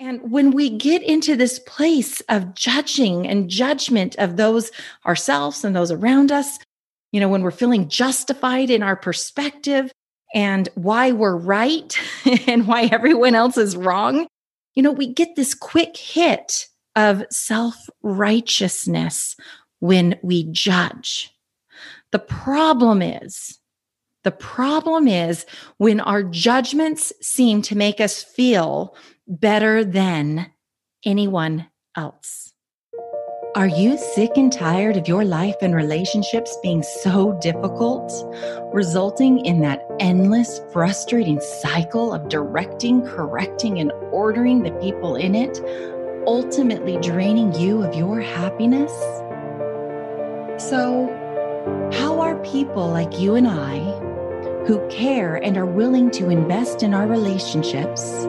And when we get into this place of judging and judgment of those ourselves and those around us, you know, when we're feeling justified in our perspective and why we're right and why everyone else is wrong, you know, we get this quick hit of self righteousness when we judge. The problem is, the problem is when our judgments seem to make us feel better than anyone else. Are you sick and tired of your life and relationships being so difficult, resulting in that endless, frustrating cycle of directing, correcting, and ordering the people in it, ultimately draining you of your happiness? So, how are people like you and I, who care and are willing to invest in our relationships,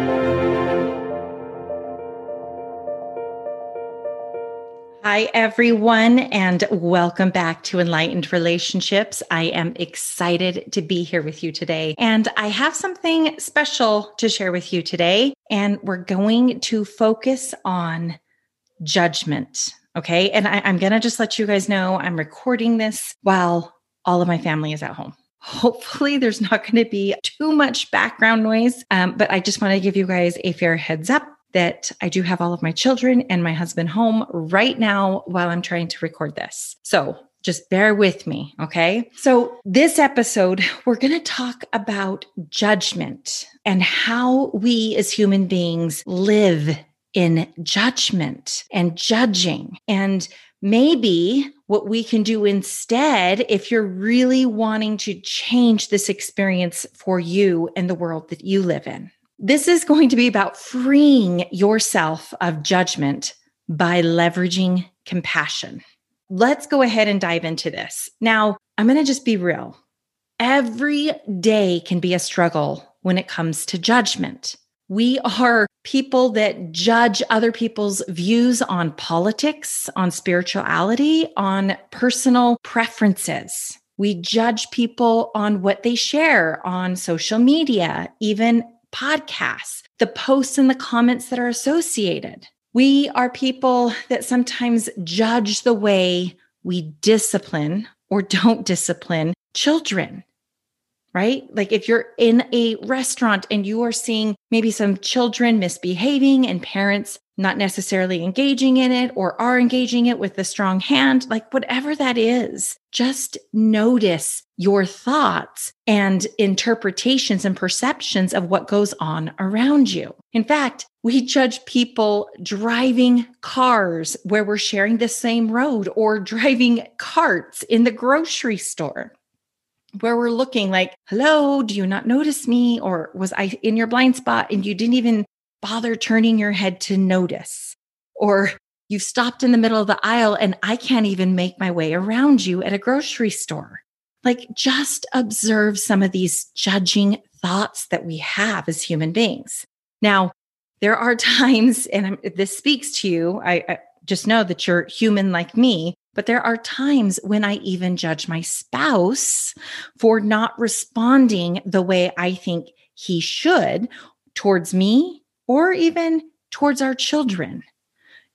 Hi, everyone, and welcome back to Enlightened Relationships. I am excited to be here with you today, and I have something special to share with you today. And we're going to focus on judgment. Okay. And I, am going to just let you guys know I'm recording this while all of my family is at home. Hopefully, there's not going to be too much background noise, um, but I just want to give you guys a fair heads up that I do have all of my children and my husband home right now while I'm trying to record this. So just bear with me. Okay. So, this episode, we're going to talk about judgment and how we as human beings live in judgment and judging. And maybe what we can do instead, if you're really wanting to change this experience for you and the world that you live in. This is going to be about freeing yourself of judgment by leveraging compassion. Let's go ahead and dive into this. Now, I'm going to just be real. Every day can be a struggle when it comes to judgment. We are people that judge other people's views on politics, on spirituality, on personal preferences. We judge people on what they share on social media, even podcasts, the posts and the comments that are associated. We are people that sometimes judge the way we discipline or don't discipline children right? Like if you're in a restaurant and you are seeing maybe some children misbehaving and parents not necessarily engaging in it or are engaging it with a strong hand, like whatever that is, just notice your thoughts and interpretations and perceptions of what goes on around you. In fact, we judge people driving cars where we're sharing the same road or driving carts in the grocery store where we're looking like, hello, do you not notice me? Or was I in your blind spot and you didn't even bother turning your head to notice? Or you stopped in the middle of the aisle and I can't even make my way around you at a grocery store. Like just observe some of these judging thoughts that we have as human beings. Now, there are times, and this speaks to you. I, I just know that you're human like me but there are times when I even judge my spouse for not responding the way I think he should towards me or even towards our children.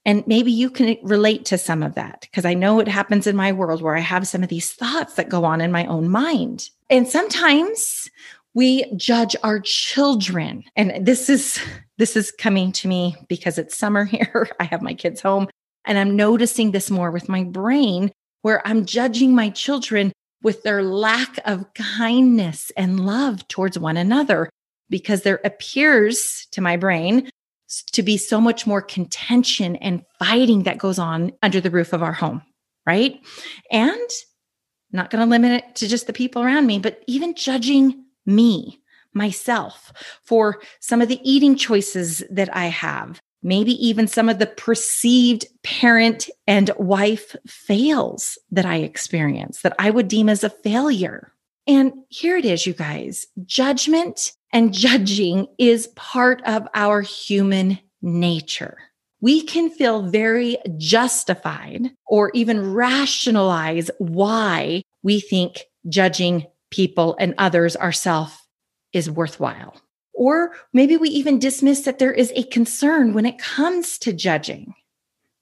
And maybe you can relate to some of that because I know it happens in my world where I have some of these thoughts that go on in my own mind. And sometimes we judge our children. And this is this is coming to me because it's summer here. I have my kids home and I'm noticing this more with my brain where I'm judging my children with their lack of kindness and love towards one another because there appears to my brain to be so much more contention and fighting that goes on under the roof of our home, right? And not going to limit it to just the people around me, but even judging me, myself, for some of the eating choices that I have, maybe even some of the perceived parent and wife fails that I experience that I would deem as a failure. And here it is, you guys judgment and judging is part of our human nature. We can feel very justified or even rationalize why we think judging people and others ourselves is worthwhile. Or maybe we even dismiss that there is a concern when it comes to judging.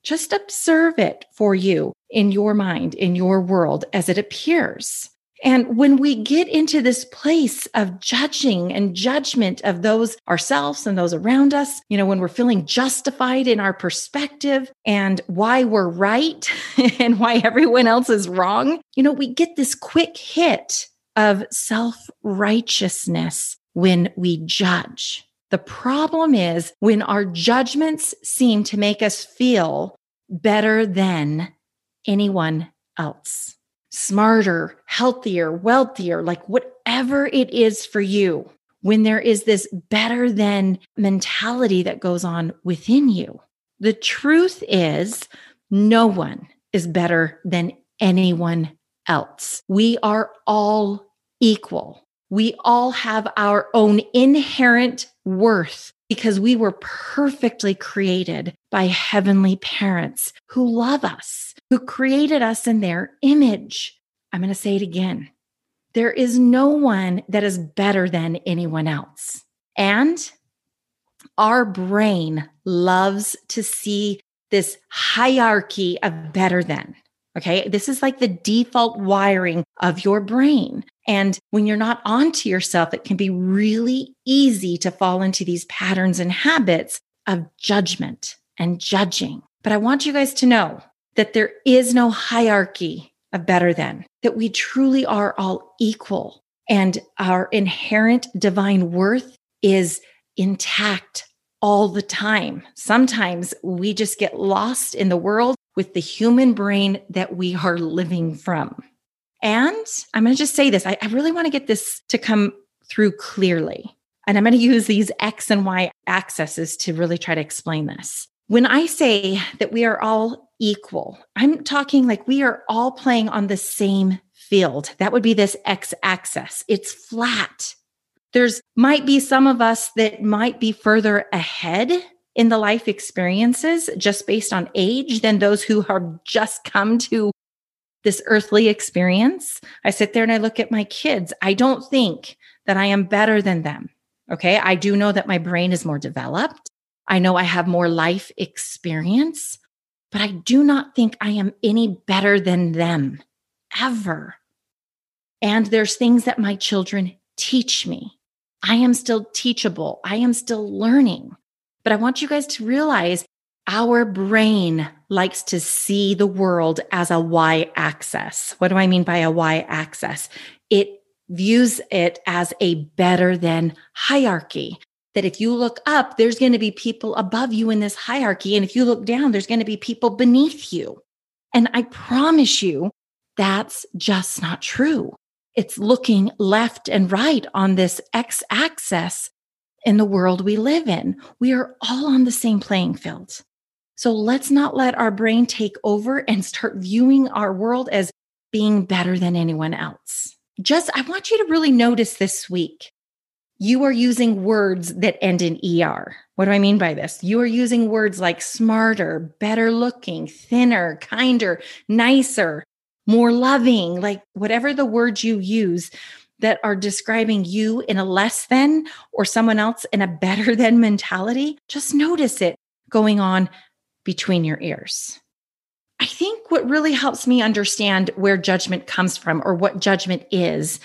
Just observe it for you in your mind, in your world as it appears. And when we get into this place of judging and judgment of those ourselves and those around us, you know, when we're feeling justified in our perspective and why we're right and why everyone else is wrong, you know, we get this quick hit of self righteousness when we judge. The problem is when our judgments seem to make us feel better than anyone else, smarter, healthier, wealthier, like whatever it is for you. When there is this better than mentality that goes on within you, the truth is no one is better than anyone else. We are all equal. We all have our own inherent worth because we were perfectly created by heavenly parents who love us, who created us in their image. I'm going to say it again. There is no one that is better than anyone else. And our brain loves to see this hierarchy of better than. Okay. This is like the default wiring of your brain. And when you're not onto yourself, it can be really easy to fall into these patterns and habits of judgment and judging. But I want you guys to know that there is no hierarchy of better than, that we truly are all equal and our inherent divine worth is intact all the time. Sometimes we just get lost in the world with the human brain that we are living from. And I'm going to just say this I, I really want to get this to come through clearly. And I'm going to use these X and Y axes to really try to explain this. When I say that we are all equal, I'm talking like we are all playing on the same field. That would be this X axis. It's flat. There's might be some of us that might be further ahead in the life experiences just based on age than those who have just come to this earthly experience. I sit there and I look at my kids. I don't think that I am better than them. Okay. I do know that my brain is more developed. I know I have more life experience, but I do not think I am any better than them ever. And there's things that my children teach me. I am still teachable. I am still learning. But I want you guys to realize our brain likes to see the world as a y axis. What do I mean by a y axis? It views it as a better than hierarchy. That if you look up, there's going to be people above you in this hierarchy. And if you look down, there's going to be people beneath you. And I promise you, that's just not true. It's looking left and right on this x axis in the world we live in. We are all on the same playing field. So let's not let our brain take over and start viewing our world as being better than anyone else. Just, I want you to really notice this week. You are using words that end in ER. What do I mean by this? You are using words like smarter, better looking, thinner, kinder, nicer, more loving, like whatever the words you use that are describing you in a less than or someone else in a better than mentality. Just notice it going on between your ears. I think what really helps me understand where judgment comes from or what judgment is,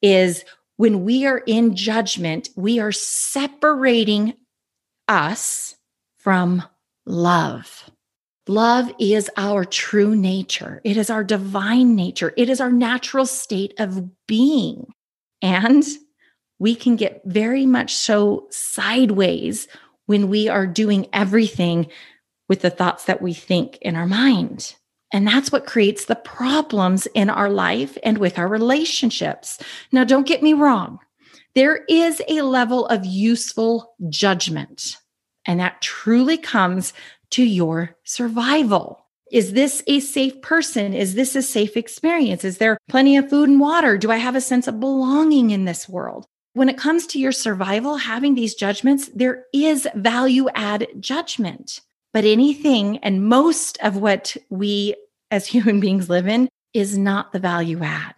is when we are in judgment, we are separating us from love. Love is our true nature. It is our divine nature. It is our natural state of being. And we can get very much so sideways when we are doing everything with the thoughts that we think in our mind. And that's what creates the problems in our life and with our relationships. Now, don't get me wrong. There is a level of useful judgment. And that truly comes to your survival. Is this a safe person? Is this a safe experience? Is there plenty of food and water? Do I have a sense of belonging in this world? When it comes to your survival, having these judgments, there is value add judgment. But anything and most of what we as human beings live in is not the value add.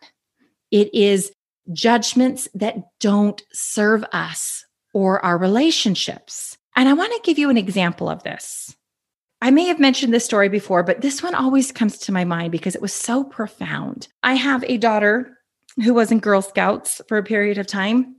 It is judgments that don't serve us or our relationships. And I want to give you an example of this. I may have mentioned this story before, but this one always comes to my mind because it was so profound. I have a daughter who was in Girl Scouts for a period of time,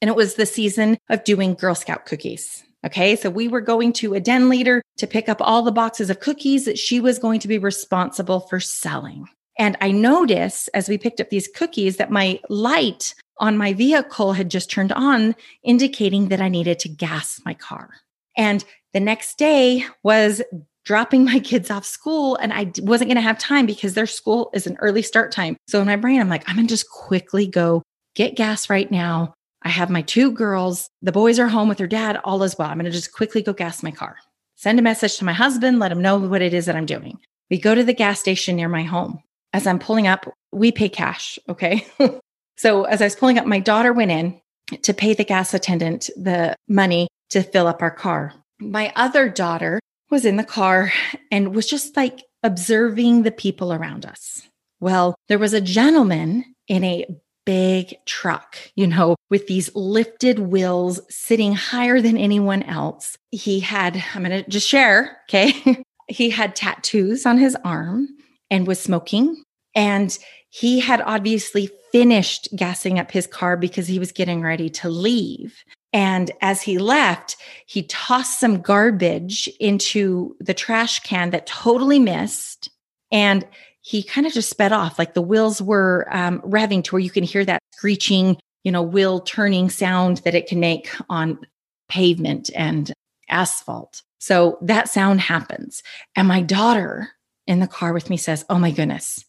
and it was the season of doing Girl Scout cookies. Okay, so we were going to a den leader to pick up all the boxes of cookies that she was going to be responsible for selling. And I noticed as we picked up these cookies that my light on my vehicle had just turned on, indicating that I needed to gas my car. And the next day was dropping my kids off school and I wasn't going to have time because their school is an early start time. So in my brain, I'm like, I'm going to just quickly go get gas right now. I have my two girls. The boys are home with their dad, all as well. I'm going to just quickly go gas my car. Send a message to my husband, let him know what it is that I'm doing. We go to the gas station near my home. As I'm pulling up, we pay cash. Okay. so as I was pulling up, my daughter went in to pay the gas attendant the money to fill up our car my other daughter was in the car and was just like observing the people around us. Well, there was a gentleman in a big truck, you know, with these lifted wheels sitting higher than anyone else. He had, I'm going to just share, okay? he had tattoos on his arm and was smoking. And he had obviously finished gassing up his car because he was getting ready to leave. And as he left, he tossed some garbage into the trash can that totally missed. And he kind of just sped off, like the wheels were um, revving to where you can hear that screeching, you know, wheel turning sound that it can make on pavement and asphalt. So that sound happens. And my daughter in the car with me says, Oh my goodness,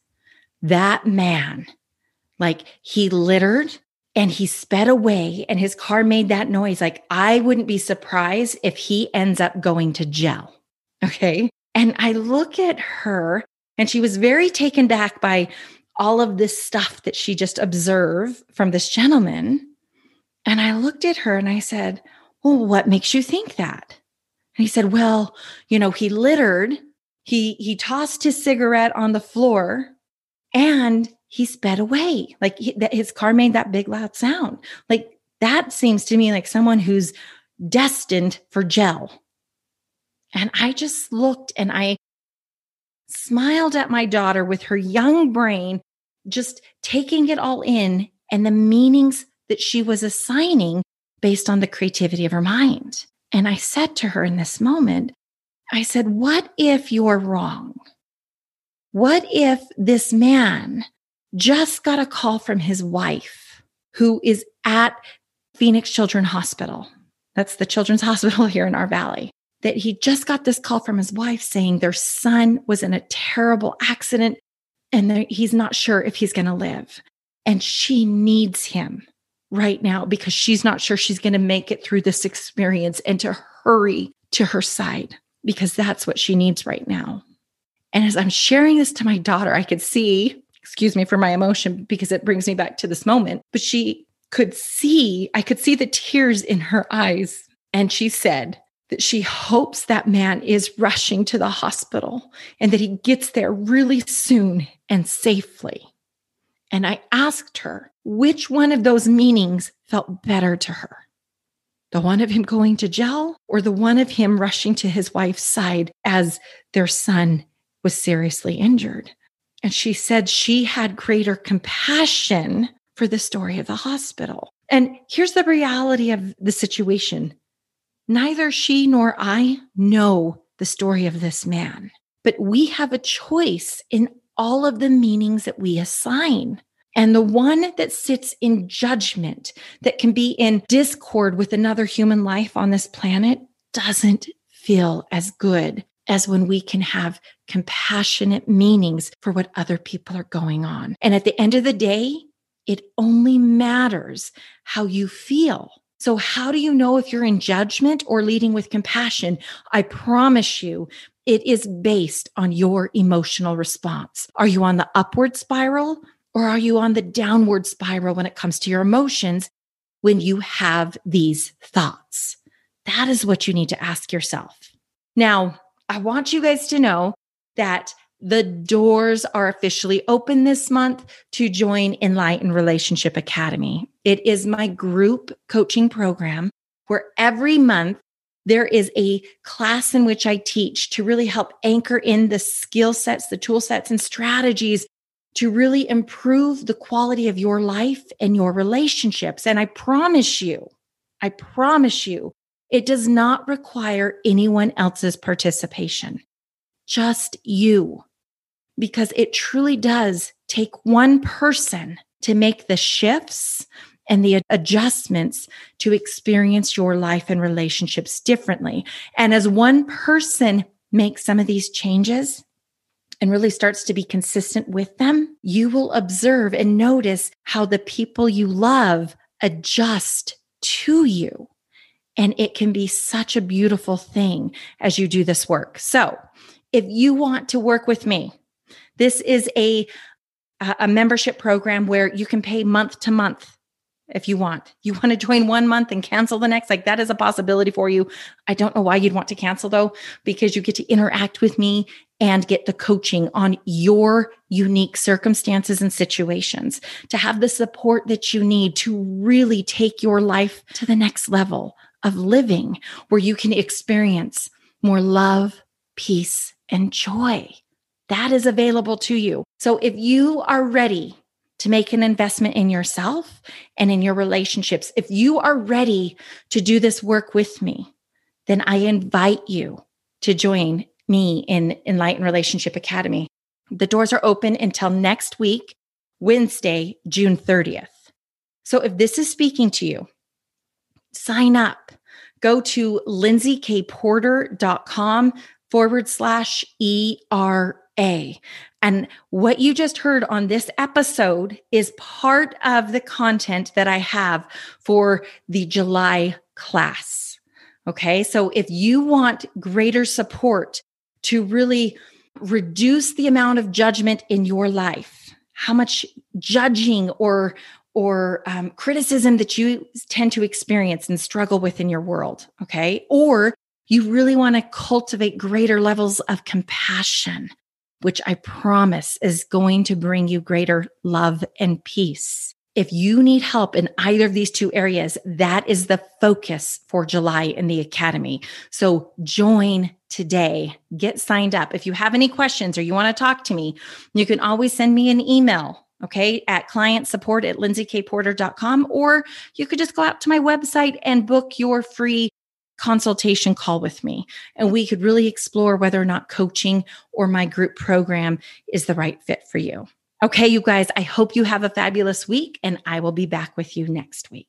that man, like he littered and he sped away and his car made that noise. Like, I wouldn't be surprised if he ends up going to jail. Okay. And I look at her and she was very taken back by all of this stuff that she just observed from this gentleman. And I looked at her and I said, Well, what makes you think that? And he said, Well, you know, he littered, he he tossed his cigarette on the floor, and he sped away. Like he, his car made that big loud sound. Like that seems to me like someone who's destined for jail. And I just looked and I smiled at my daughter with her young brain, just taking it all in and the meanings that she was assigning based on the creativity of her mind. And I said to her in this moment, I said, What if you're wrong? What if this man just got a call from his wife who is at Phoenix Children's Hospital. That's the children's hospital here in our valley. That he just got this call from his wife saying their son was in a terrible accident and he's not sure if he's going to live. And she needs him right now because she's not sure she's going to make it through this experience and to hurry to her side because that's what she needs right now. And as I'm sharing this to my daughter, I could see excuse me for my emotion because it brings me back to this moment. But she could see, I could see the tears in her eyes. And she said that she hopes that man is rushing to the hospital and that he gets there really soon and safely. And I asked her which one of those meanings felt better to her the one of him going to jail or the one of him rushing to his wife's side as their son was seriously injured. And she said she had greater compassion for the story of the hospital. And here's the reality of the situation neither she nor I know the story of this man, but we have a choice in all of the meanings that we assign. And the one that sits in judgment, that can be in discord with another human life on this planet, doesn't feel as good as when we can have compassionate meanings for what other people are going on. And at the end of the day, it only matters how you feel. So, how do you know if you're in judgment or leading with compassion? I promise you, it is based on your emotional response. Are you on the upward spiral or are you on the downward spiral when it comes to your emotions when you have these thoughts? That is what you need to ask yourself. Now, I want you guys to know that the doors are officially open this month to join Enlightened Relationship Academy. It is my group coaching program where every month there is a class in which I teach to really help anchor in the skill sets, the tool sets, and strategies to really improve the quality of your life and your relationships. And I promise you, I promise you, it does not require anyone else's participation, just you because it truly does take one person to make the shifts and the adjustments to experience your life and relationships differently. And as one person makes some of these changes and really starts to be consistent with them, you will observe and notice how the people you love adjust to you. And it can be such a beautiful thing as you do this work. So if you want to work with me, this is a a membership program where you can pay month to month if you want. You want to join one month and cancel the next, like that is a possibility for you. I don't know why you'd want to cancel though, because you get to interact with me and get the coaching on your unique circumstances and situations to have the support that you need to really take your life to the next level of living where you can experience more love, peace, and joy that is available to you. So if you are ready to make an investment in yourself and in your relationships, if you are ready to do this work with me, then I invite you to join me in Enlightened Relationship Academy. The doors are open until next week, Wednesday, June 30th. So if this is speaking to you, sign up. Go to lindsaykporter.com forward slash ER a. And what you just heard on this episode is part of the content that I have for the July class. Okay. So if you want greater support to really reduce the amount of judgment in your life, how much judging or or um, criticism that you tend to experience and struggle with in your world, okay? Or you really want to cultivate greater levels of compassion which I promise is going to bring you greater love and peace. If you need help in either of these two areas, that is the focus for July in the Academy. So join today, get signed up. If you have any questions or you want to talk to me, you can always send me an email. Okay, at client support at lindsaykporter.com, or you could just go out to my website and book your free consultation call with me and we could really explore whether or not coaching or my group program is the right fit for you. Okay, you guys, I hope you have a fabulous week and I will be back with you next week.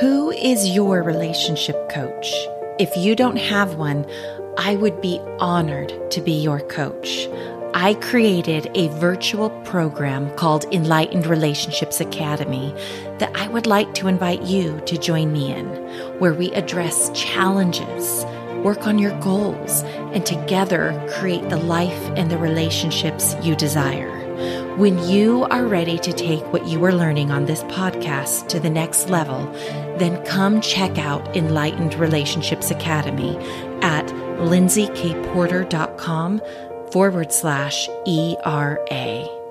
Who is your relationship coach? If you don't have one, I would be honored to be your coach. I created a virtual program called Enlightened Relationships Academy that I would like to invite you to join me in, where we address challenges, work on your goals, and together create the life and the relationships you desire. When you are ready to take what you are learning on this podcast to the next level, then come check out Enlightened Relationships Academy at lindsaykporter.com forward slash ERA.